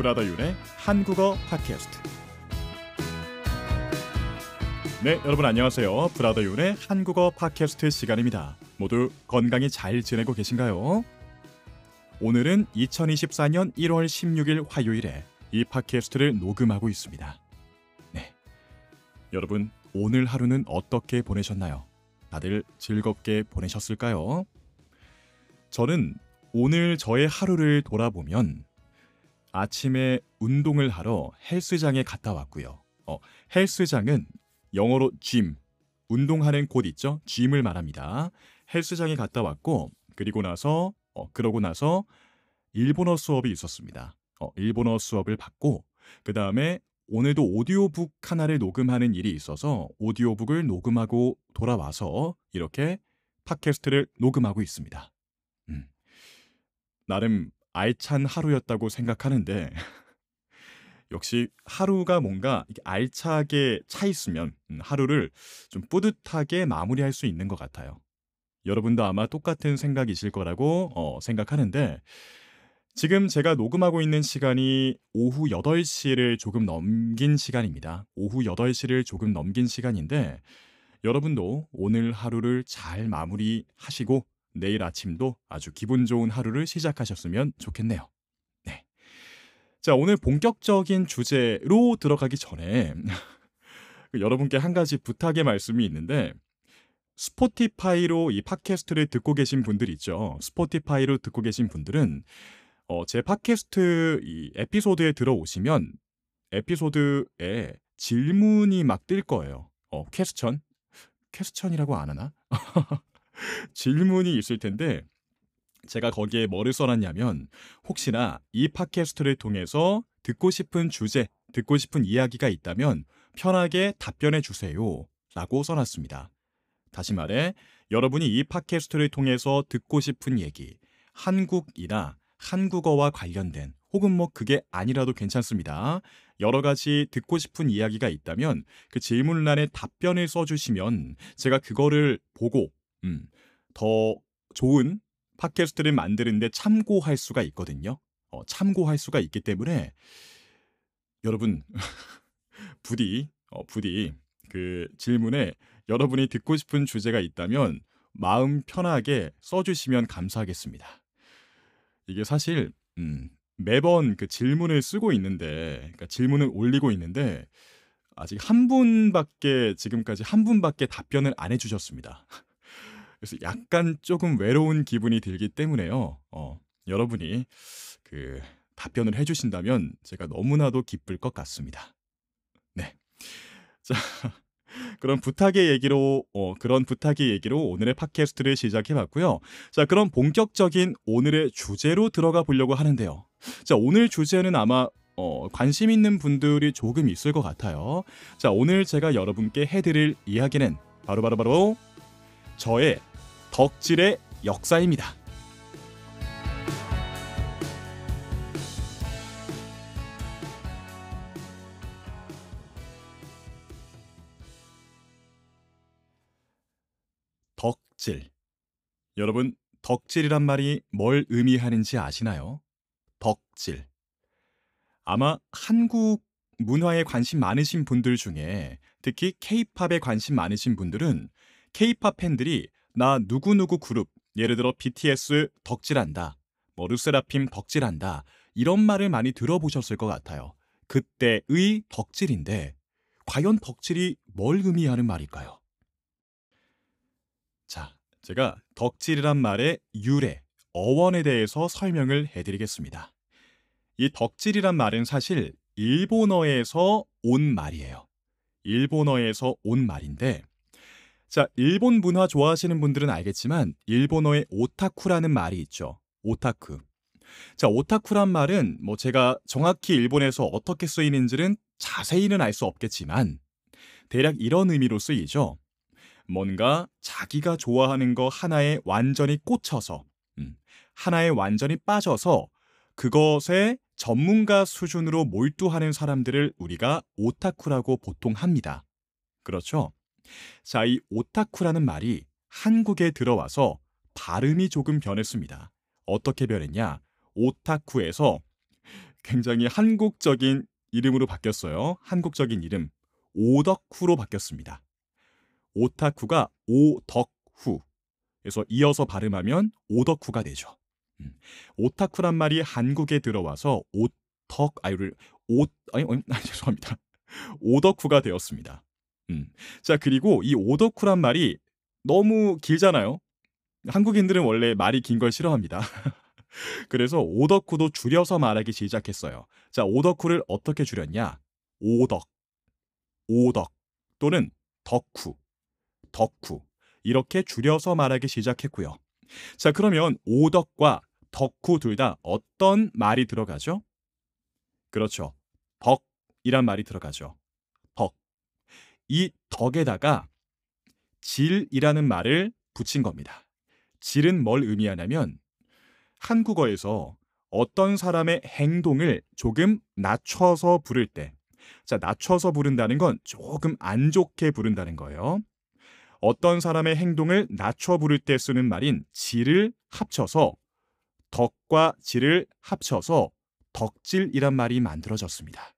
브라더 윤의 한국어 팟캐스트. 네, 여러분 안녕하세요. 브라더 윤의 한국어 팟캐스트 시간입니다. 모두 건강히 잘 지내고 계신가요? 오늘은 2024년 1월 16일 화요일에 이 팟캐스트를 녹음하고 있습니다. 네. 여러분, 오늘 하루는 어떻게 보내셨나요? 다들 즐겁게 보내셨을까요? 저는 오늘 저의 하루를 돌아보면 아침에 운동을 하러 헬스장에 갔다 왔고요. 어, 헬스장은 영어로 gym, 운동하는 곳 있죠? gym을 말합니다. 헬스장에 갔다 왔고 그리고 나서 어, 그러고 나서 일본어 수업이 있었습니다. 어, 일본어 수업을 받고 그 다음에 오늘도 오디오북 하나를 녹음하는 일이 있어서 오디오북을 녹음하고 돌아와서 이렇게 팟캐스트를 녹음하고 있습니다. 음. 나름 알찬 하루였다고 생각하는데 역시 하루가 뭔가 알차게 차 있으면 음, 하루를 좀 뿌듯하게 마무리할 수 있는 것 같아요. 여러분도 아마 똑같은 생각이실 거라고 어, 생각하는데 지금 제가 녹음하고 있는 시간이 오후 8시를 조금 넘긴 시간입니다. 오후 8시를 조금 넘긴 시간인데 여러분도 오늘 하루를 잘 마무리하시고 내일 아침도 아주 기분 좋은 하루를 시작하셨으면 좋겠네요. 네. 자, 오늘 본격적인 주제로 들어가기 전에 여러분께 한 가지 부탁의 말씀이 있는데 스포티파이로 이 팟캐스트를 듣고 계신 분들 있죠. 스포티파이로 듣고 계신 분들은 어, 제 팟캐스트 이 에피소드에 들어오시면 에피소드에 질문이 막 뜰 거예요. 어, 퀘스천? 퀘스천이라고 안 하나? 질문이 있을 텐데 제가 거기에 뭐를 써놨냐면 혹시나 이 팟캐스트를 통해서 듣고 싶은 주제, 듣고 싶은 이야기가 있다면 편하게 답변해 주세요. 라고 써놨습니다. 다시 말해, 여러분이 이 팟캐스트를 통해서 듣고 싶은 얘기, 한국이나 한국어와 관련된 혹은 뭐 그게 아니라도 괜찮습니다. 여러 가지 듣고 싶은 이야기가 있다면 그 질문란에 답변을 써주시면 제가 그거를 보고 음, 더 좋은 팟캐스트를 만드는데 참고할 수가 있거든요. 어, 참고할 수가 있기 때문에 여러분 부디 어, 부디 그 질문에 여러분이 듣고 싶은 주제가 있다면 마음 편하게 써주시면 감사하겠습니다. 이게 사실 음, 매번 그 질문을 쓰고 있는데 그러니까 질문을 올리고 있는데 아직 한 분밖에 지금까지 한 분밖에 답변을 안 해주셨습니다. 그래서 약간 조금 외로운 기분이 들기 때문에요. 어, 여러분이 그 답변을 해주신다면 제가 너무나도 기쁠 것 같습니다. 네. 자, 그런 부탁의 얘기로 어, 그런 부탁의 얘기로 오늘의 팟캐스트를 시작해봤고요. 자, 그럼 본격적인 오늘의 주제로 들어가 보려고 하는데요. 자, 오늘 주제는 아마 어, 관심 있는 분들이 조금 있을 것 같아요. 자, 오늘 제가 여러분께 해드릴 이야기는 바로바로바로 바로, 바로 저의 덕질의 역사입니다. 덕질. 여러분, 덕질이란 말이 뭘 의미하는지 아시나요? 덕질. 아마 한국 문화에 관심 많으신 분들 중에 특히 케이팝에 관심 많으신 분들은 케이팝 팬들이 나 누구누구 그룹 예를 들어 BTS 덕질한다. 뭐 르세라핌 덕질한다. 이런 말을 많이 들어보셨을 것 같아요. 그때의 덕질인데 과연 덕질이 뭘 의미하는 말일까요? 자, 제가 덕질이란 말의 유래, 어원에 대해서 설명을 해드리겠습니다. 이 덕질이란 말은 사실 일본어에서 온 말이에요. 일본어에서 온 말인데 자, 일본 문화 좋아하시는 분들은 알겠지만 일본어에 오타쿠라는 말이 있죠. 오타쿠. 자, 오타쿠란 말은 뭐 제가 정확히 일본에서 어떻게 쓰이는지는 자세히는 알 수 없겠지만 대략 이런 의미로 쓰이죠. 뭔가 자기가 좋아하는 거 하나에 완전히 꽂혀서 음, 하나에 완전히 빠져서 그것에 전문가 수준으로 몰두하는 사람들을 우리가 오타쿠라고 보통 합니다. 그렇죠? 자, 이 오타쿠라는 말이 한국에 들어와서 발음이 조금 변했습니다. 어떻게 변했냐? 오타쿠에서 굉장히 한국적인 이름으로 바뀌었어요. 한국적인 이름 오덕후로 바뀌었습니다. 오타쿠가 오덕후. 그래서 이어서 발음하면 오덕후가 되죠. 음. 오타쿠란 말이 한국에 들어와서 오덕 아유를 옷 아니, 아니 죄송합니다. 오덕후가 되었습니다. 음. 자 그리고 이 오덕후란 말이 너무 길잖아요. 한국인들은 원래 말이 긴 걸 싫어합니다. 그래서 오덕후도 줄여서 말하기 시작했어요. 자, 오덕후를 어떻게 줄였냐? 오덕, 오덕 또는 덕후, 덕후 이렇게 줄여서 말하기 시작했고요. 자, 그러면 오덕과 덕후 둘 다 어떤 말이 들어가죠? 그렇죠. 덕이란 말이 들어가죠. 덕. 이 덕에다가 질이라는 말을 붙인 겁니다. 질은 뭘 의미하냐면 한국어에서 어떤 사람의 행동을 조금 낮춰서 부를 때, 자, 낮춰서 부른다는 건 조금 안 좋게 부른다는 거예요. 어떤 사람의 행동을 낮춰 부를 때 쓰는 말인 질을 합쳐서 덕과 질을 합쳐서 덕질이란 말이 만들어졌습니다.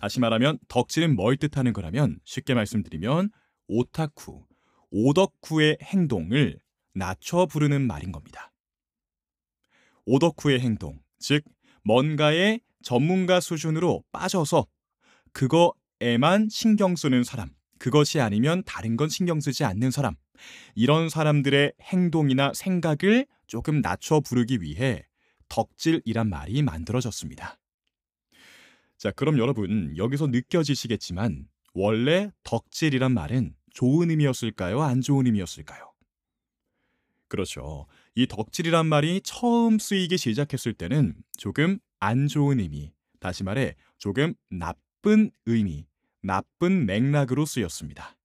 음. 다시 말하면 덕질은 뭘 뜻하는 거라면 쉽게 말씀드리면 오타쿠, 오덕후의 행동을 낮춰 부르는 말인 겁니다. 오덕후의 행동, 즉 뭔가의 전문가 수준으로 빠져서 그거에만 신경 쓰는 사람, 그것이 아니면 다른 건 신경 쓰지 않는 사람, 이런 사람들의 행동이나 생각을 조금 낮춰 부르기 위해 덕질이란 말이 만들어졌습니다. 자, 그럼 여러분, 여기서 느껴지시겠지만, 원래 덕질이란 말은 좋은 의미였을까요? 안 좋은 의미였을까요? 그렇죠. 이 덕질이란 말이 처음 쓰이기 시작했을 때는 조금 안 좋은 의미, 다시 말해 조금 나쁜 의미, 나쁜 맥락으로 쓰였습니다.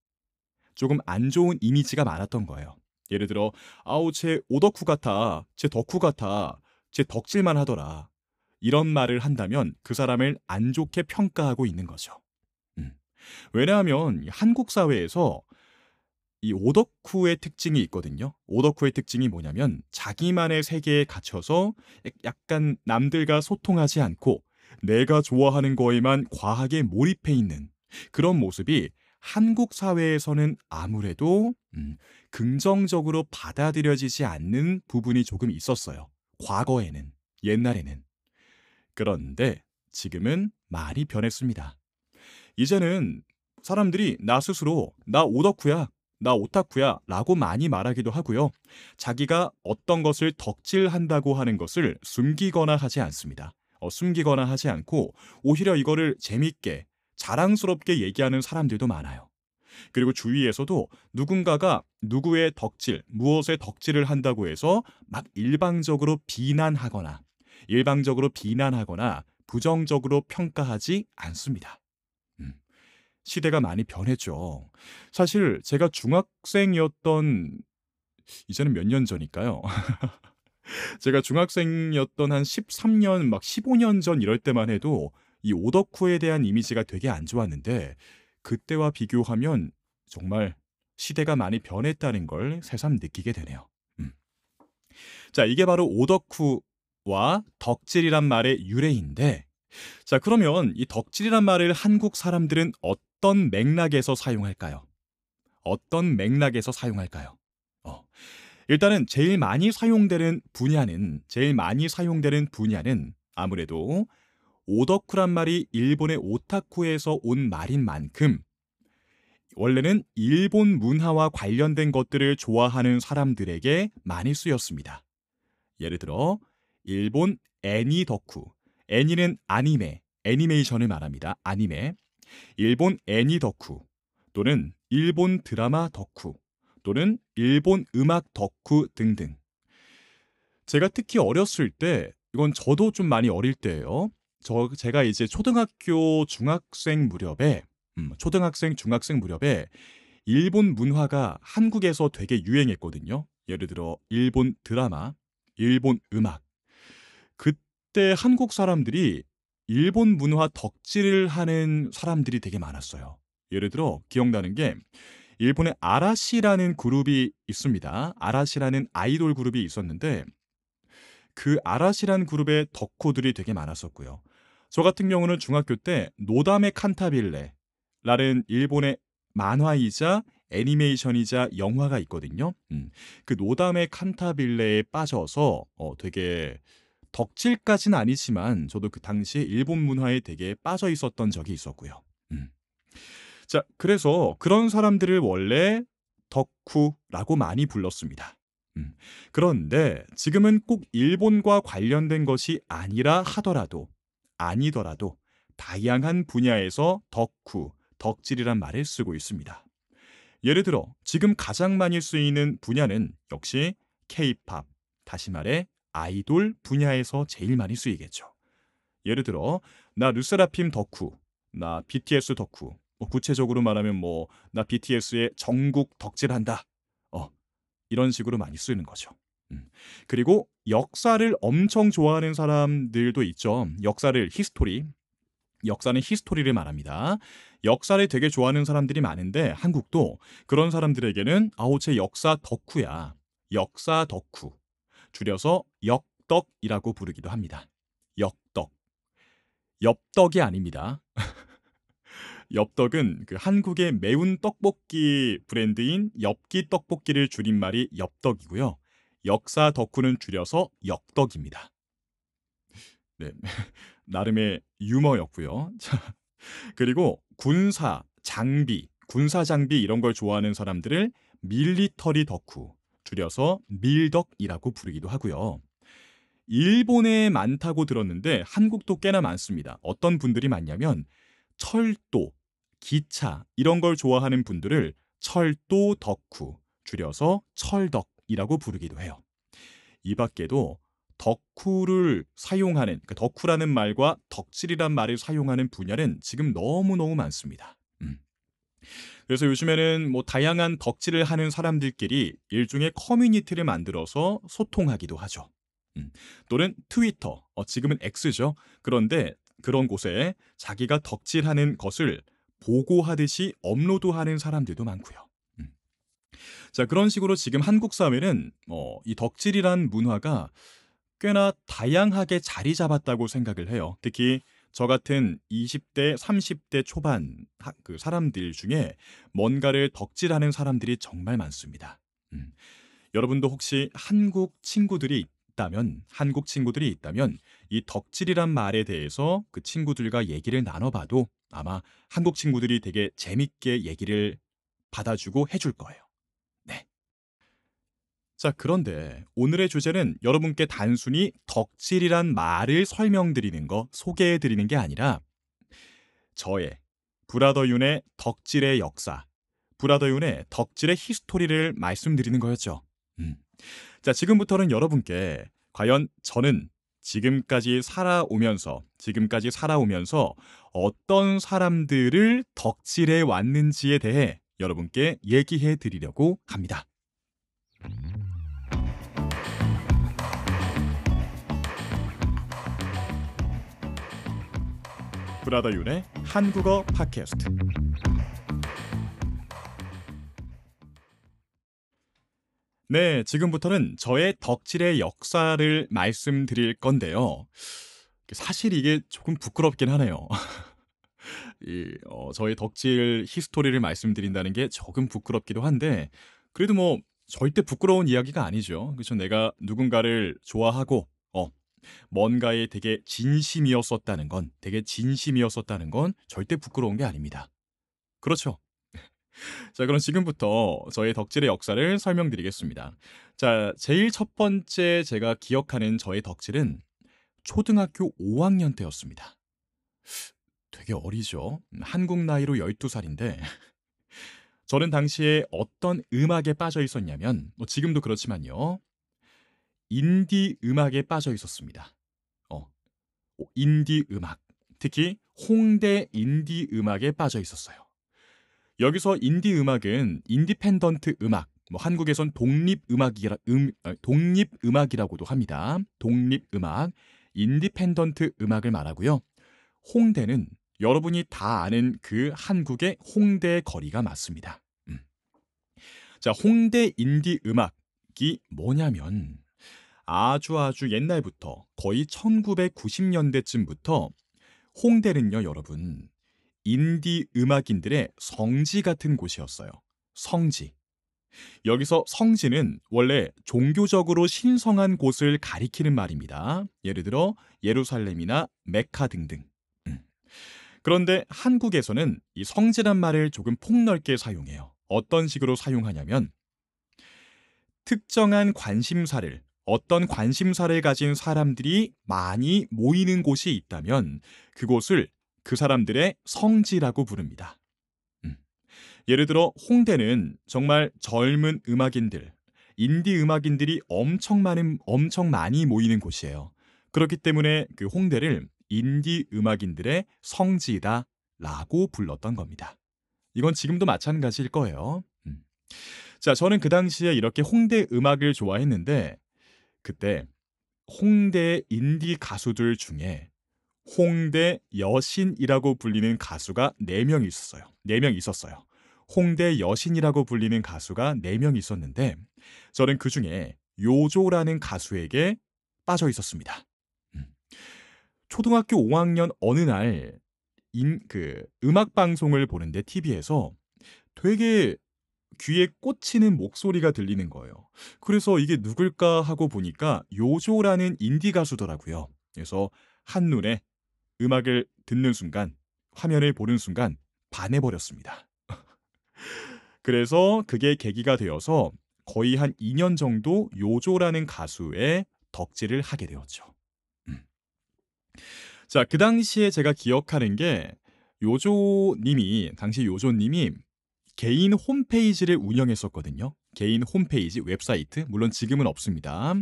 조금 안 좋은 이미지가 많았던 거예요. 예를 들어, 아우, 쟤 오덕후 같아, 쟤 덕후 같아, 쟤 덕질만 하더라. 이런 말을 한다면 그 사람을 안 좋게 평가하고 있는 거죠. 음. 왜냐하면 한국 사회에서 이 오덕후의 특징이 있거든요. 오덕후의 특징이 뭐냐면 자기만의 세계에 갇혀서 약간 남들과 소통하지 않고 내가 좋아하는 거에만 과하게 몰입해 있는 그런 모습이 한국 사회에서는 아무래도 음, 긍정적으로 받아들여지지 않는 부분이 조금 있었어요. 과거에는, 옛날에는. 그런데 지금은 많이 변했습니다. 이제는 사람들이 나 스스로 나 오덕후야, 나 오타쿠야 라고 많이 말하기도 하고요. 자기가 어떤 것을 덕질한다고 하는 것을 숨기거나 하지 않습니다. 어, 숨기거나 하지 않고 오히려 이거를 재밌게 자랑스럽게 얘기하는 사람들도 많아요. 그리고 주위에서도 누군가가 누구의 덕질, 무엇의 덕질을 한다고 해서 막 일방적으로 비난하거나 일방적으로 비난하거나 부정적으로 평가하지 않습니다. 음, 시대가 많이 변했죠. 사실 제가 중학생이었던 이제는 몇 년 전일까요? 제가 중학생이었던 한 13년, 막 15년 전 이럴 때만 해도 이 오덕후에 대한 이미지가 되게 안 좋았는데 그때와 비교하면 정말 시대가 많이 변했다는 걸 새삼 느끼게 되네요. 음. 자, 이게 바로 오덕후 와 덕질이란 말의 유래인데 자, 그러면 이 덕질이란 말을 한국 사람들은 어떤 맥락에서 사용할까요? 어떤 맥락에서 사용할까요? 어. 일단은 제일 많이 사용되는 분야는 제일 많이 사용되는 분야는 아무래도 오덕후란 말이 일본의 오타쿠에서 온 말인 만큼 원래는 일본 문화와 관련된 것들을 좋아하는 사람들에게 많이 쓰였습니다. 예를 들어 일본 애니 덕후, 애니는 아니메, 애니메이션을 말합니다. 아니메, 일본 애니 덕후 또는 일본 드라마 덕후 또는 일본 음악 덕후 등등. 제가 특히 어렸을 때 이건 저도 좀 많이 어릴 때예요. 저 제가 이제 초등학교 중학생 무렵에 음, 초등학생 중학생 무렵에 일본 문화가 한국에서 되게 유행했거든요. 예를 들어 일본 드라마, 일본 음악. 그때 한국 사람들이 일본 문화 덕질을 하는 사람들이 되게 많았어요. 예를 들어 기억나는 게 일본의 아라시라는 그룹이 있습니다. 아라시라는 아이돌 그룹이 있었는데 그 아라시란 그룹의 덕후들이 되게 많았었고요. 저 같은 경우는 중학교 때 노담의 칸타빌레라는 일본의 만화이자 애니메이션이자 영화가 있거든요. 음, 그 노담의 칸타빌레에 빠져서 어, 되게 덕질까지는 아니지만 저도 그 당시에 일본 문화에 되게 빠져 있었던 적이 있었고요. 음. 자, 그래서 그런 사람들을 원래 덕후라고 많이 불렀습니다. 음. 그런데 지금은 꼭 일본과 관련된 것이 아니라 하더라도 아니더라도 다양한 분야에서 덕후, 덕질이란 말을 쓰고 있습니다. 예를 들어 지금 가장 많이 쓰이는 분야는 역시 K-팝, 다시 말해 아이돌 분야에서 제일 많이 쓰이겠죠. 예를 들어 나 르세라핌 덕후, 나 BTS 덕후, 뭐 구체적으로 말하면 뭐 나 BTS의 전국 덕질한다. 어 이런 식으로 많이 쓰는 거죠. 음. 그리고 역사를 엄청 좋아하는 사람들도 있죠. 역사를 history. 역사는 history를 말합니다. 역사를 되게 좋아하는 사람들이 많은데 한국도 그런 사람들에게는 아우 쟤 역사 덕후야. 역사 덕후. 줄여서 역덕이라고 부르기도 합니다. 역덕. 엽떡이 아닙니다. 엽떡은 그 한국의 매운 떡볶이 브랜드인 엽기 떡볶이를 줄인 말이 엽떡이고요. 역사 덕후는 줄여서 역덕입니다. 네. 나름의 유머였고요. 그리고 군사, 장비, 군사 장비 이런 걸 좋아하는 사람들을 밀리터리 덕후, 줄여서 밀덕이라고 부르기도 하고요. 일본에 많다고 들었는데 한국도 꽤나 많습니다. 어떤 분들이 많냐면 철도, 기차 이런 걸 좋아하는 분들을 철도 덕후, 줄여서 철덕이라고 부르기도 해요. 이 밖에도 덕후를 사용하는 그러니까 덕후라는 말과 덕질이란 말을 사용하는 분야는 지금 너무너무 많습니다. 음. 그래서 요즘에는 뭐 다양한 덕질을 하는 사람들끼리 일종의 커뮤니티를 만들어서 소통하기도 하죠. 음. 또는 트위터, 어, 지금은 X죠. 그런데 그런 곳에 자기가 덕질하는 것을 보고하듯이 업로드하는 사람들도 많고요. 음. 자 그런 식으로 지금 한국 사회는 어, 이 덕질이란 문화가 꽤나 다양하게 자리 잡았다고 생각을 해요. 특히 저 같은 20대, 30대 초반 그 사람들 중에 뭔가를 덕질하는 사람들이 정말 많습니다. 음. 여러분도 혹시 한국 친구들이 있다면, 한국 친구들이 있다면 이 덕질이란 말에 대해서 그 친구들과 얘기를 나눠봐도 아마 한국 친구들이 되게 재밌게 얘기를 받아주고 해줄 거예요. 자, 그런데 오늘의 주제는 여러분께 단순히 덕질이란 말을 설명드리는 거, 소개해드리는 게 아니라 저의 브라더 윤의 덕질의 역사, 브라더 윤의 덕질의 history를 말씀드리는 거였죠. 음. 자, 지금부터는 여러분께 과연 저는 지금까지 살아오면서, 지금까지 살아오면서 어떤 사람들을 덕질해 왔는지에 대해 여러분께 얘기해 드리려고 합니다. 브라더 윤의 한국어 팟캐스트. 네, 지금부터는 저의 덕질의 역사를 말씀드릴 건데요. 사실 이게 조금 부끄럽긴 하네요. 이, 어, 저의 덕질 히스토리를 말씀드린다는 게 조금 부끄럽기도 한데, 그래도 뭐 절대 부끄러운 이야기가 아니죠. 그렇죠. 내가 누군가를 좋아하고 뭔가에 되게 진심이었었다는 건, 되게 진심이었었다는 건 절대 부끄러운 게 아닙니다. 그렇죠. 자, 그럼 지금부터 저의 덕질의 역사를 설명드리겠습니다. 자, 제일 첫 번째 제가 기억하는 저의 덕질은 초등학교 5학년 때였습니다. 되게 어리죠? 한국 나이로 12살인데, 저는 당시에 어떤 음악에 빠져 있었냐면, 뭐 지금도 그렇지만요. 인디 음악에 빠져 있었습니다. 어, 인디 음악. 특히 홍대 인디 음악에 빠져 있었어요. 여기서 인디 음악은 independent 음악, 뭐 한국에선 독립 음악이라 음 아, 독립 음악이라고도 합니다. 독립 음악, independent 음악을 말하고요. 홍대는 여러분이 다 아는 그 한국의 홍대 거리가 맞습니다. 음. 자, 홍대 인디 음악이 뭐냐면 아주 아주 옛날부터 거의 1990년대쯤부터 홍대는요, 여러분. 인디 음악인들의 성지 같은 곳이었어요. 성지. 여기서 성지는 원래 종교적으로 신성한 곳을 가리키는 말입니다. 예를 들어 예루살렘이나 메카 등등. 음. 그런데 한국에서는 이 성지란 말을 조금 폭넓게 사용해요. 어떤 식으로 사용하냐면 특정한 관심사를 어떤 관심사를 가진 사람들이 많이 모이는 곳이 있다면 그곳을 그 사람들의 성지라고 부릅니다. 음. 예를 들어 홍대는 정말 젊은 음악인들, 인디 음악인들이 엄청 많은 엄청 많이 모이는 곳이에요. 그렇기 때문에 그 홍대를 인디 음악인들의 성지다라고 불렀던 겁니다. 이건 지금도 마찬가지일 거예요. 음. 자, 저는 그 당시에 이렇게 홍대 음악을 좋아했는데 그때 홍대 인디 가수들 중에 홍대 여신이라고 불리는 가수가 4명 있었어요. 4명 있었어요. 홍대 여신이라고 불리는 가수가 4명 있었는데 저는 그 중에 요조라는 가수에게 빠져 있었습니다. 음. 초등학교 5학년 어느 날 인, 그 음악 방송을 보는데 TV에서 되게 귀에 꽂히는 목소리가 들리는 거예요. 그래서 이게 누굴까 하고 보니까 요조라는 인디 가수더라고요. 그래서 한눈에 음악을 듣는 순간, 화면을 보는 순간 반해버렸습니다. 그래서 그게 계기가 되어서 거의 한 2년 정도 요조라는 가수의 덕질을 하게 되었죠. 음. 자, 그 당시에 제가 기억하는 게 요조님이, 당시 요조님이 개인 홈페이지를 운영했었거든요. 개인 홈페이지, 웹사이트. 물론 지금은 없습니다.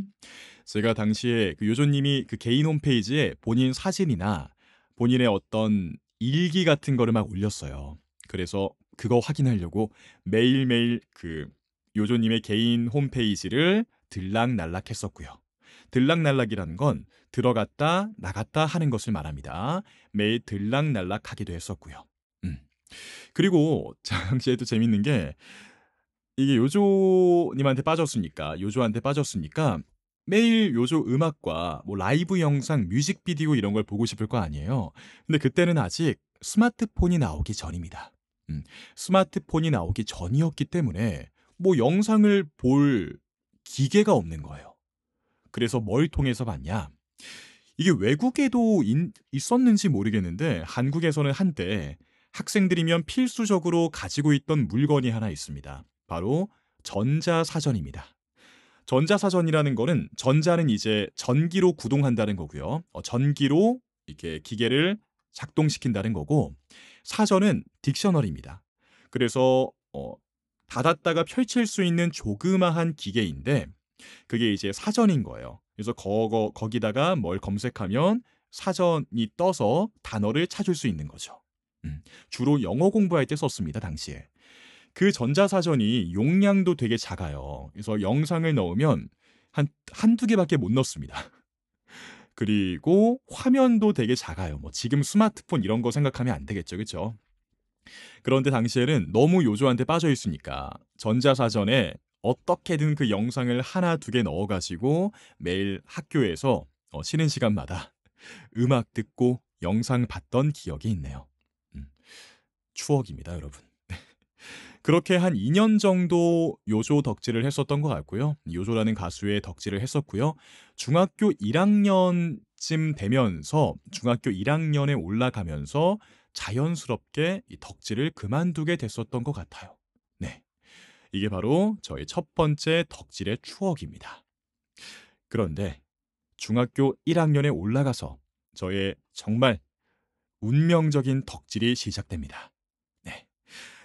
제가 당시에 그 요조님이 그 개인 홈페이지에 본인 사진이나 본인의 어떤 일기 같은 거를 막 올렸어요. 그래서 그거 확인하려고 매일매일 그 요조님의 개인 홈페이지를 들락날락 했었고요. 들락날락이라는 건 들어갔다 나갔다 하는 것을 말합니다. 매일 들락날락 하기도 했었고요. 음. 그리고 당시에도 재밌는 게 이게 요조님한테 빠졌으니까 요조한테 빠졌으니까 매일 요조 음악과 뭐 라이브 영상, 뮤직비디오 이런 걸 보고 싶을 거 아니에요. 근데 그때는 아직 스마트폰이 나오기 전입니다. 음, 스마트폰이 나오기 전이었기 때문에 뭐 영상을 볼 기계가 없는 거예요. 그래서 뭘 통해서 봤냐? 이게 외국에도 인, 있었는지 모르겠는데 한국에서는 한때 학생들이면 필수적으로 가지고 있던 물건이 하나 있습니다. 바로 전자사전입니다. 전자사전이라는 거는 전자는 이제 전기로 구동한다는 거고요. 어, 전기로 이렇게 기계를 작동시킨다는 거고 사전은 딕셔너리입니다. 그래서 어, 닫았다가 펼칠 수 있는 조그마한 기계인데 그게 이제 사전인 거예요. 그래서 거, 거기다가 뭘 검색하면 사전이 떠서 단어를 찾을 수 있는 거죠. 음, 주로 영어 공부할 때 썼습니다, 당시에. 그 전자사전이 용량도 되게 작아요. 그래서 영상을 넣으면 한, 한두 개밖에 못 넣습니다. 그리고 화면도 되게 작아요. 뭐 지금 스마트폰 이런 거 생각하면 안 되겠죠. 그렇죠? 그런데 당시에는 너무 요조한테 빠져 있으니까 전자사전에 어떻게든 그 영상을 하나 두 개 넣어가지고 매일 학교에서 어, 쉬는 시간마다 음악 듣고 영상 봤던 기억이 있네요. 음, 추억입니다, 여러분. 그렇게 한 2년 정도 요조 덕질을 했었던 것 같고요. 요조라는 가수의 덕질을 했었고요. 중학교 1학년쯤 되면서 중학교 1학년에 올라가면서 자연스럽게 이 덕질을 그만두게 됐었던 것 같아요. 네. 이게 바로 저의 첫 번째 덕질의 추억입니다. 그런데 중학교 1학년에 올라가서 저의 정말 운명적인 덕질이 시작됩니다.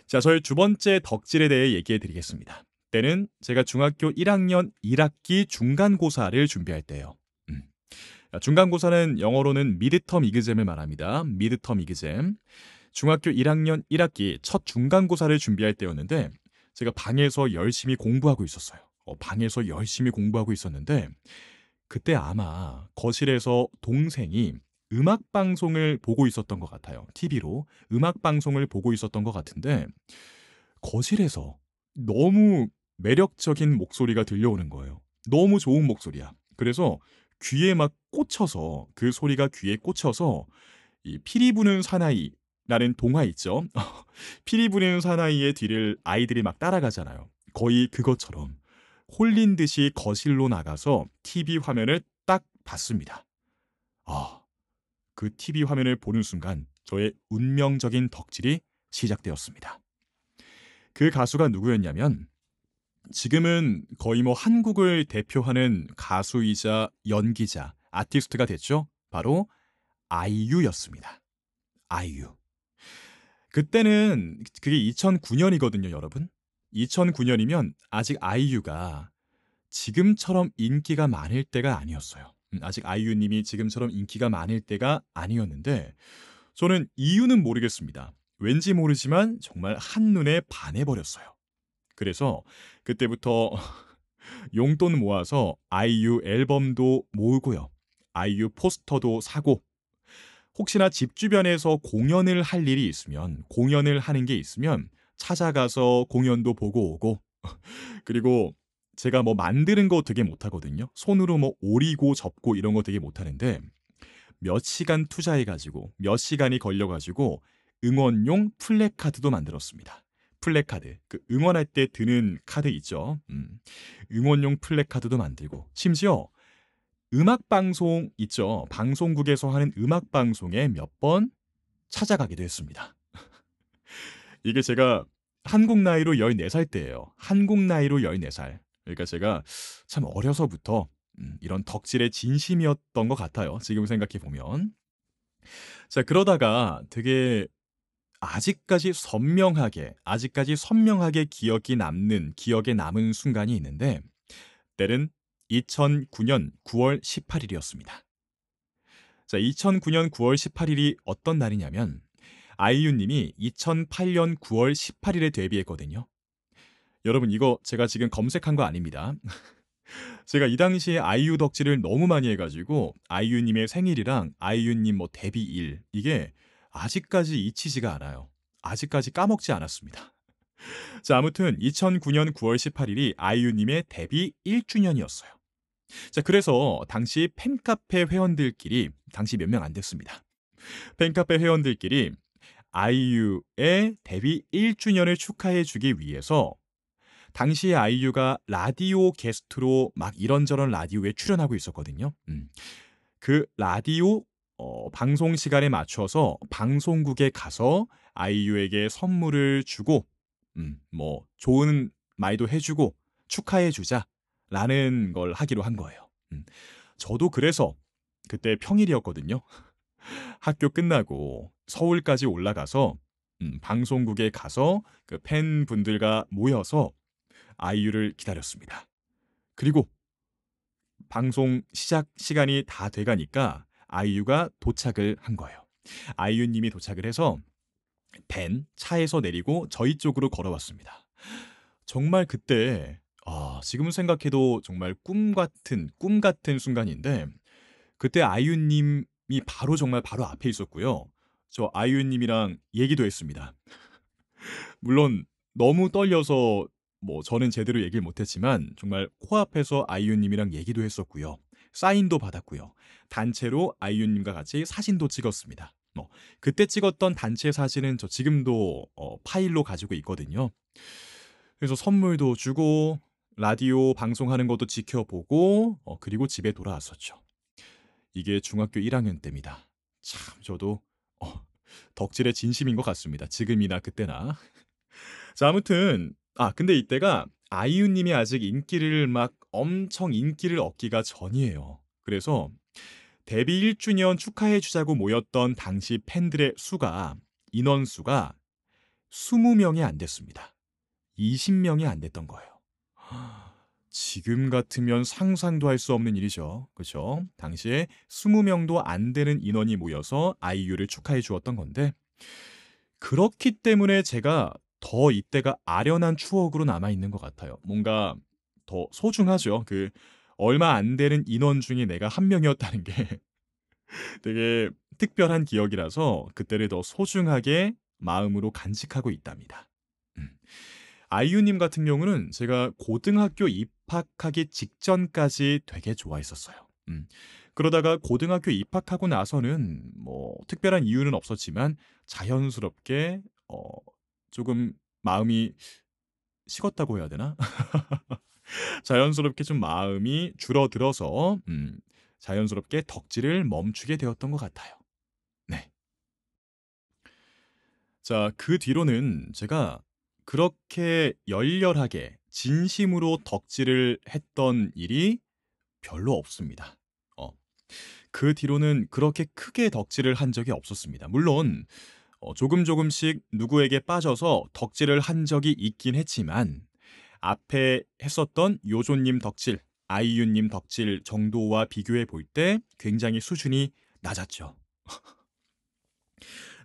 자, 저희 두 번째 덕질에 대해 얘기해 드리겠습니다. 때는 제가 중학교 1학년 1학기 중간고사를 준비할 때예요. 음. 중간고사는 영어로는 미드텀 이그잼을 말합니다. 미드텀 이그잼. 중학교 1학년 1학기 첫 중간고사를 준비할 때였는데 제가 방에서 열심히 공부하고 있었어요. 어, 방에서 열심히 공부하고 있었는데 그때 아마 거실에서 동생이 음악 방송을 보고 있었던 것 같아요. TV로 음악 방송을 보고 있었던 것 같은데 거실에서 너무 매력적인 목소리가 들려오는 거예요. 너무 좋은 목소리야. 그래서 귀에 막 꽂혀서 그 소리가 귀에 꽂혀서 이 피리 부는 사나이 라는 동화 있죠. 피리 부는 사나이의 뒤를 아이들이 막 따라가잖아요. 거의 그것처럼 홀린 듯이 거실로 나가서 TV 화면을 딱 봤습니다. 아, 그 TV 화면을 보는 순간 저의 운명적인 덕질이 시작되었습니다. 그 가수가 누구였냐면 지금은 거의 뭐 한국을 대표하는 가수이자 연기자, 아티스트가 됐죠. 바로 아이유였습니다. 아이유. 그때는 그게 2009년이거든요, 여러분. 2009년이면 아직 아이유가 지금처럼 인기가 많을 때가 아니었어요. 음, 아직 아이유님이 지금처럼 인기가 많을 때가 아니었는데 저는 이유는 모르겠습니다. 왠지 모르지만 정말 한눈에 반해버렸어요. 그래서 그때부터 용돈 모아서 아이유 앨범도 모으고요. 아이유 포스터도 사고 혹시나 집 주변에서 공연을 할 일이 있으면 공연을 하는 게 있으면 찾아가서 공연도 보고 오고 그리고 제가 뭐 만드는 거 되게 못하거든요. 손으로 뭐 오리고 접고 이런 거 되게 못하는데 몇 시간 투자해가지고 몇 시간이 걸려가지고 응원용 플래카드도 만들었습니다. 플래카드, 그 응원할 때 드는 카드 있죠. 음, 응원용 플래카드도 만들고 심지어 음악 방송 있죠. 방송국에서 하는 음악 방송에 몇 번 찾아가기도 했습니다. 이게 제가 한국 나이로 14살 때예요. 한국 나이로 14살. 그러니까 제가 참 어려서부터 음, 이런 덕질의 진심이었던 것 같아요. 지금 생각해 보면. 자, 그러다가 되게 아직까지 선명하게, 아직까지 선명하게 기억이 남는, 기억에 남은 순간이 있는데, 때는 2009년 9월 18일이었습니다. 자, 2009년 9월 18일이 어떤 날이냐면, 아이유님이 2008년 9월 18일에 데뷔했거든요. 여러분, 이거 제가 지금 검색한 거 아닙니다. 제가 이 당시에 아이유 덕질을 너무 많이 해가지고 아이유님의 생일이랑 아이유님 뭐 데뷔일 이게 아직까지 잊히지가 않아요. 아직까지 까먹지 않았습니다. 자, 아무튼 2009년 9월 18일이 아이유님의 데뷔 1주년이었어요. 자, 그래서 당시 팬카페 회원들끼리 당시 몇 명 안 됐습니다. 팬카페 회원들끼리 아이유의 데뷔 1주년을 축하해 주기 위해서 당시에 아이유가 라디오 게스트로 막 이런저런 라디오에 출연하고 있었거든요. 음. 그 라디오 어, 방송 시간에 맞춰서 방송국에 가서 아이유에게 선물을 주고, 음, 뭐 좋은 말도 해주고 축하해주자라는 걸 하기로 한 거예요. 음. 저도 그래서 그때 평일이었거든요. 학교 끝나고 서울까지 올라가서 음, 방송국에 가서 그 팬분들과 모여서 아이유를 기다렸습니다. 그리고 방송 시작 시간이 다 돼가니까 아이유가 도착을 한 거예요. 아이유님이 도착을 해서 벤 차에서 내리고 저희 쪽으로 걸어왔습니다. 정말 그때 아, 지금 생각해도 정말 꿈 같은 꿈 같은 순간인데 그때 아이유님이 바로 정말 바로 앞에 있었고요. 저 아이유님이랑 얘기도 했습니다. 물론 너무 떨려서 뭐 저는 제대로 얘기를 못했지만 정말 코앞에서 아이유님이랑 얘기도 했었고요. 사인도 받았고요. 단체로 아이유님과 같이 사진도 찍었습니다. 뭐 그때 찍었던 단체 사진은 저 지금도 어, 파일로 가지고 있거든요. 그래서 선물도 주고 라디오 방송하는 것도 지켜보고 어, 그리고 집에 돌아왔었죠. 이게 중학교 1학년 때입니다. 참 저도 어, 덕질의 진심인 것 같습니다. 지금이나 그때나. 자 아무튼 아 근데 이때가 아이유님이 아직 인기를 막 엄청 인기를 얻기가 전이에요. 그래서 데뷔 1주년 축하해 주자고 모였던 당시 팬들의 수가 인원수가 20명이 안 됐습니다. 20명이 안 됐던 거예요. 지금 같으면 상상도 할 수 없는 일이죠. 그렇죠? 당시에 20명도 안 되는 인원이 모여서 아이유를 축하해 주었던 건데 그렇기 때문에 제가 더 이때가 아련한 추억으로 남아 있는 것 같아요. 뭔가 더 소중하죠. 그 얼마 안 되는 인원 중에 내가 한 명이었다는 게 되게 특별한 기억이라서 그때를 더 소중하게 마음으로 간직하고 있답니다. 음. 아이유님 같은 경우는 제가 고등학교 입 입학하기 직전까지 되게 좋아했었어요. 음. 그러다가 고등학교 입학하고 나서는 뭐 특별한 이유는 없었지만 자연스럽게 어 조금 마음이 식었다고 해야 되나? 자연스럽게 좀 마음이 줄어들어서 음 자연스럽게 덕질을 멈추게 되었던 것 같아요. 네. 자, 그 뒤로는 제가 그렇게 열렬하게 진심으로 덕질을 했던 일이 별로 없습니다. 어. 그 뒤로는 그렇게 크게 덕질을 한 적이 없었습니다. 물론 어, 조금 조금씩 누구에게 빠져서 덕질을 한 적이 있긴 했지만 앞에 했었던 요조님 덕질, 아이유님 덕질 정도와 비교해 볼 때 굉장히 수준이 낮았죠.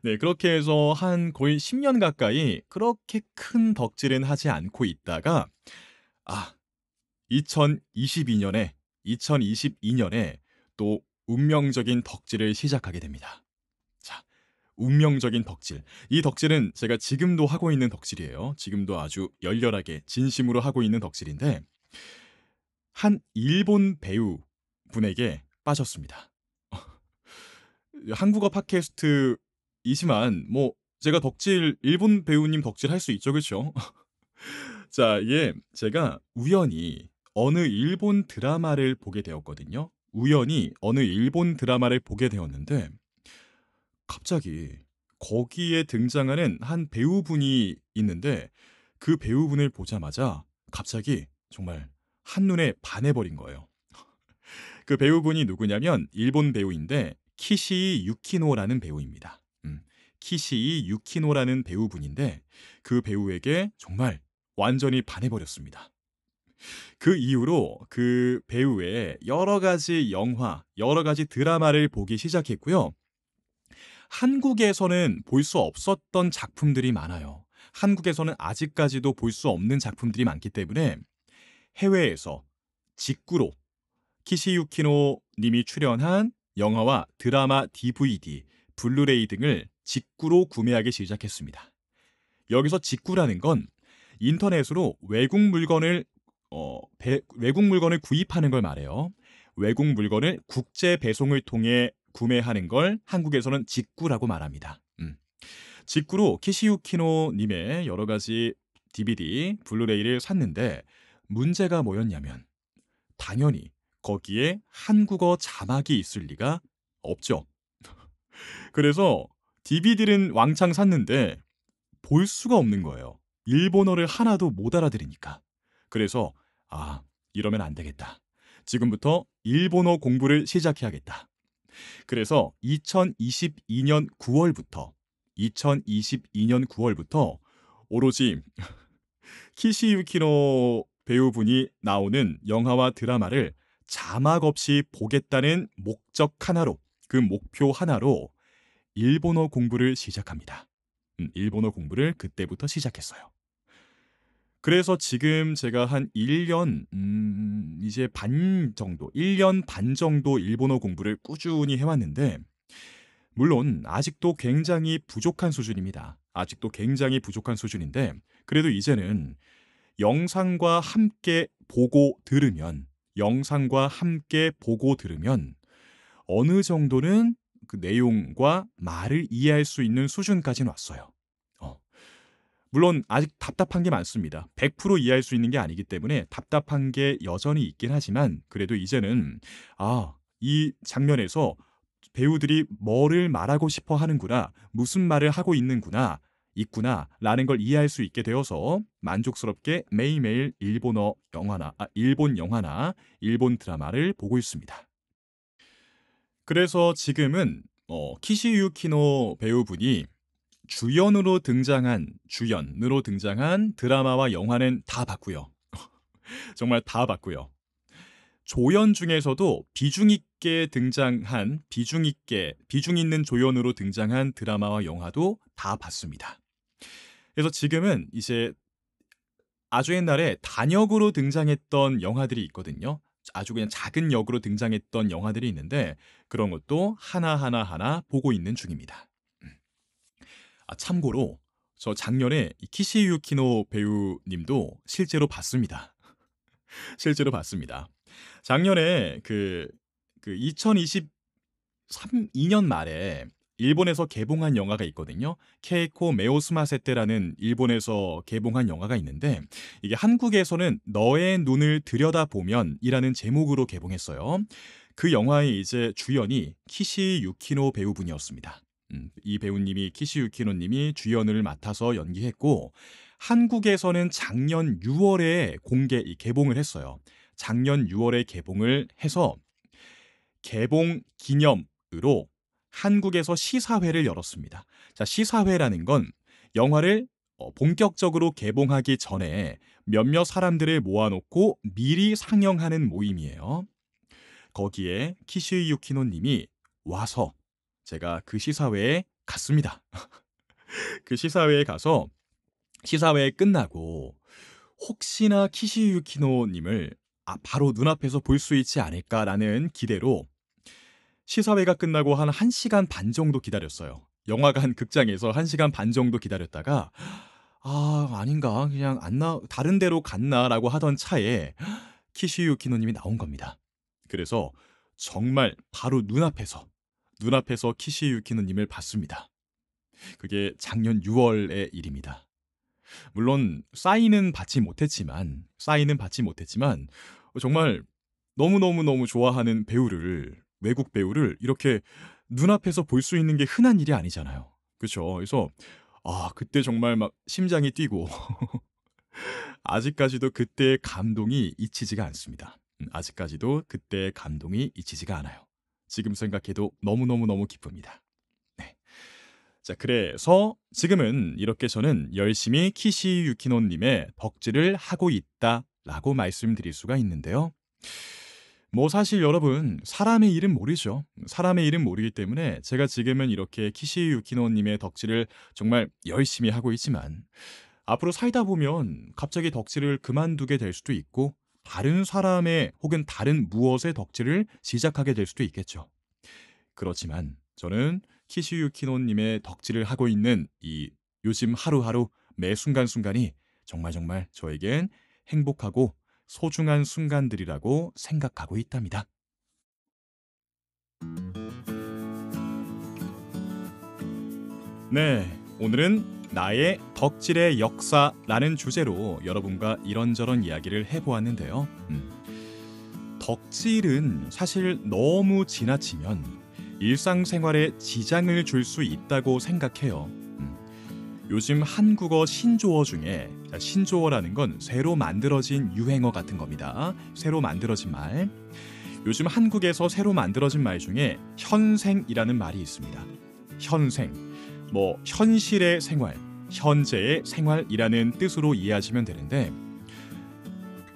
네, 그렇게 해서 한 거의 10년 가까이 그렇게 큰 덕질은 하지 않고 있다가 아, 2022년에 2022년에 또 운명적인 덕질을 시작하게 됩니다. 자, 운명적인 덕질. 이 덕질은 제가 지금도 하고 있는 덕질이에요. 지금도 아주 열렬하게 진심으로 하고 있는 덕질인데 한 일본 배우 분에게 빠졌습니다. 한국어 팟캐스트이지만 뭐 제가 덕질 일본 배우님 덕질 할 수 있죠, 그렇죠? 자, 이게 제가 우연히 어느 일본 드라마를 보게 되었거든요. 우연히 어느 일본 드라마를 보게 되었는데 갑자기 거기에 등장하는 한 배우분이 있는데 그 배우분을 보자마자 갑자기 정말 한눈에 반해버린 거예요. 그 배우분이 누구냐면 일본 배우인데 키시이 유키노라는 배우입니다. 음, 키시이 유키노라는 배우분인데 그 배우에게 정말 완전히 반해버렸습니다. 그 이후로 그 배우의 여러 가지 영화, 여러 가지 드라마를 보기 시작했고요. 한국에서는 볼 수 없었던 작품들이 많아요. 한국에서는 아직까지도 볼 수 없는 작품들이 많기 때문에 해외에서 직구로 키시유키노 님이 출연한 영화와 드라마 DVD, 블루레이 등을 직구로 구매하기 시작했습니다. 여기서 직구라는 건 인터넷으로 외국 물건을 어, 배, 외국 물건을 구입하는 걸 말해요. 외국 물건을 국제 배송을 통해 구매하는 걸 한국에서는 직구라고 말합니다. 음. 직구로 키시유키노 님의 여러 가지 DVD, 블루레이를 샀는데 문제가 뭐였냐면 당연히 거기에 한국어 자막이 있을 리가 없죠. 그래서 DVD는 왕창 샀는데 볼 수가 없는 거예요. 일본어를 하나도 못 알아들으니까. 그래서 아, 이러면 안 되겠다. 지금부터 일본어 공부를 시작해야겠다. 그래서 2022년 9월부터 2022년 9월부터 오로지 키시유키노 배우분이 나오는 영화와 드라마를 자막 없이 보겠다는 목적 하나로 그 목표 하나로 일본어 공부를 시작합니다. 음, 일본어 공부를 그때부터 시작했어요. 그래서 지금 제가 한 1년 음, 이제 반 정도, 1년 반 정도 일본어 공부를 꾸준히 해왔는데 물론 아직도 굉장히 부족한 수준입니다. 아직도 굉장히 부족한 수준인데 그래도 이제는 영상과 함께 보고 들으면 영상과 함께 보고 들으면 어느 정도는 그 내용과 말을 이해할 수 있는 수준까지는 왔어요. 어. 물론 아직 답답한 게 많습니다. 100% 이해할 수 있는 게 아니기 때문에 답답한 게 여전히 있긴 하지만 그래도 이제는 아, 이 장면에서 배우들이 뭐를 말하고 싶어 하는구나, 무슨 말을 하고 있는구나, 있구나 라는 걸 이해할 수 있게 되어서 만족스럽게 매일매일 일본어 영화나 아, 일본 영화나 일본 드라마를 보고 있습니다. 그래서 지금은 어, 키시유키노 배우분이 주연으로 등장한 주연으로 등장한 드라마와 영화는 다 봤고요. 정말 다 봤고요. 조연 중에서도 비중 있게 등장한 비중 있게 비중 있는 조연으로 등장한 드라마와 영화도 다 봤습니다. 그래서 지금은 이제 아주 옛날에 단역으로 등장했던 영화들이 있거든요. 아주 그냥 작은 역으로 등장했던 영화들이 있는데 그런 것도 하나하나 하나 보고 있는 중입니다. 음. 아, 참고로 저 작년에 키시유키노 배우님도 실제로 봤습니다. 실제로 봤습니다. 작년에 그, 그 2023, 2년 말에 일본에서 개봉한 영화가 있거든요. 케이코 메오스마세테라는 일본에서 개봉한 영화가 있는데 이게 한국에서는 너의 눈을 들여다보면이라는 제목으로 개봉했어요. 그 영화의 이제 주연이 키시 유키노 배우분이었습니다. 음, 이 배우님이 키시 유키노님이 주연을 맡아서 연기했고 한국에서는 작년 6월에 공개 개봉을 했어요. 작년 6월에 개봉을 해서 개봉 기념으로 한국에서 시사회를 열었습니다. 자, 시사회라는 건 영화를 어, 본격적으로 개봉하기 전에 몇몇 사람들을 모아놓고 미리 상영하는 모임이에요. 거기에 키슈이 유키노 님이 와서 제가 그 시사회에 갔습니다. 그 시사회에 가서 시사회 끝나고 혹시나 키슈이 유키노 님을 아, 바로 눈앞에서 볼 수 있지 않을까라는 기대로 시사회가 끝나고 한 1시간 반 정도 기다렸어요. 영화관 극장에서 1시간 반 정도 기다렸다가 아, 아닌가. 그냥 안 나, 다른 데로 갔나라고 하던 차에 키시유키노님이 나온 겁니다. 그래서 정말 바로 눈앞에서, 눈앞에서 키시유키노님을 봤습니다. 그게 작년 6월의 일입니다. 물론 사인은 받지 못했지만, 사인은 받지 못했지만, 정말 너무너무너무 좋아하는 배우를 외국 배우를 이렇게 눈앞에서 볼 수 있는 게 흔한 일이 아니잖아요. 그렇죠? 그래서 아, 그때 정말 막 심장이 뛰고 아직까지도 그때의 감동이 잊히지가 않습니다. 음, 아직까지도 그때의 감동이 잊히지가 않아요. 지금 생각해도 너무너무너무 기쁩니다. 네. 자, 그래서 지금은 이렇게 저는 열심히 키시 유키노님의 덕질을 하고 있다 라고 말씀드릴 수가 있는데요. 뭐 사실 여러분 사람의 일은 모르죠. 사람의 일은 모르기 때문에 제가 지금은 이렇게 키시 유키노님의 덕질을 정말 열심히 하고 있지만 앞으로 살다 보면 갑자기 덕질을 그만두게 될 수도 있고 다른 사람의 혹은 다른 무엇의 덕질을 시작하게 될 수도 있겠죠. 그렇지만 저는 키시 유키노님의 덕질을 하고 있는 이 요즘 하루하루 매 순간순간이 정말 정말 저에겐 행복하고 소중한 순간들이라고 생각하고 있답니다. 네, 오늘은 나의 덕질의 역사라는 주제로 여러분과 이런저런 이야기를 해보았는데요. 음. 덕질은 사실 너무 지나치면 일상생활에 지장을 줄 수 있다고 생각해요. 요즘 한국어 신조어 중에 신조어라는 건 새로 만들어진 유행어 같은 겁니다. 새로 만들어진 말. 요즘 한국에서 새로 만들어진 말 중에 현생이라는 말이 있습니다. 현생. 뭐 현실의 생활, 현재의 생활이라는 뜻으로 이해하시면 되는데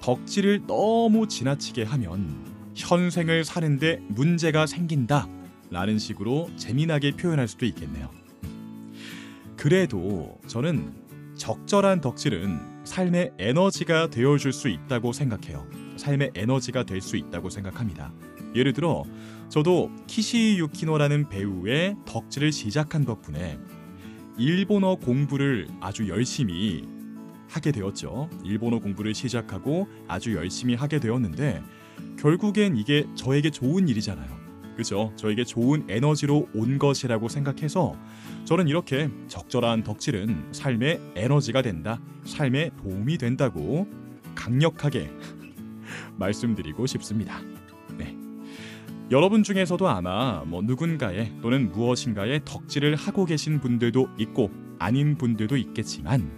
덕질을 너무 지나치게 하면 현생을 사는데 문제가 생긴다 라는 식으로 재미나게 표현할 수도 있겠네요. 그래도 저는 적절한 덕질은 삶의 에너지가 되어줄 수 있다고 생각해요. 삶의 에너지가 될 수 있다고 생각합니다. 예를 들어 저도 키시 유키노라는 배우의 덕질을 시작한 덕분에 일본어 공부를 아주 열심히 하게 되었죠. 일본어 공부를 시작하고 아주 열심히 하게 되었는데 결국엔 이게 저에게 좋은 일이잖아요. 그죠? 저에게 좋은 에너지로 온 것이라고 생각해서 저는 이렇게 적절한 덕질은 삶의 에너지가 된다, 삶에 도움이 된다고 강력하게 말씀드리고 싶습니다. 네. 여러분 중에서도 아마 뭐 누군가의 또는 무엇인가의 덕질을 하고 계신 분들도 있고 아닌 분들도 있겠지만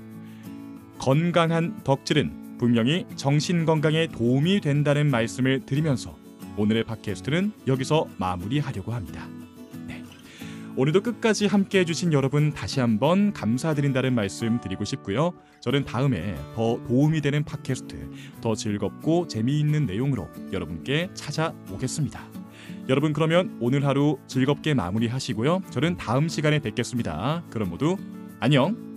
건강한 덕질은 분명히 정신 건강에 도움이 된다는 말씀을 드리면서 오늘의 팟캐스트는 여기서 마무리하려고 합니다. 네. 오늘도 끝까지 함께 해주신 여러분 다시 한번 감사드린다는 말씀 드리고 싶고요. 저는 다음에 더 도움이 되는 팟캐스트, 더 즐겁고 재미있는 내용으로 여러분께 찾아오겠습니다. 여러분 그러면 오늘 하루 즐겁게 마무리하시고요. 저는 다음 시간에 뵙겠습니다. 그럼 모두 안녕.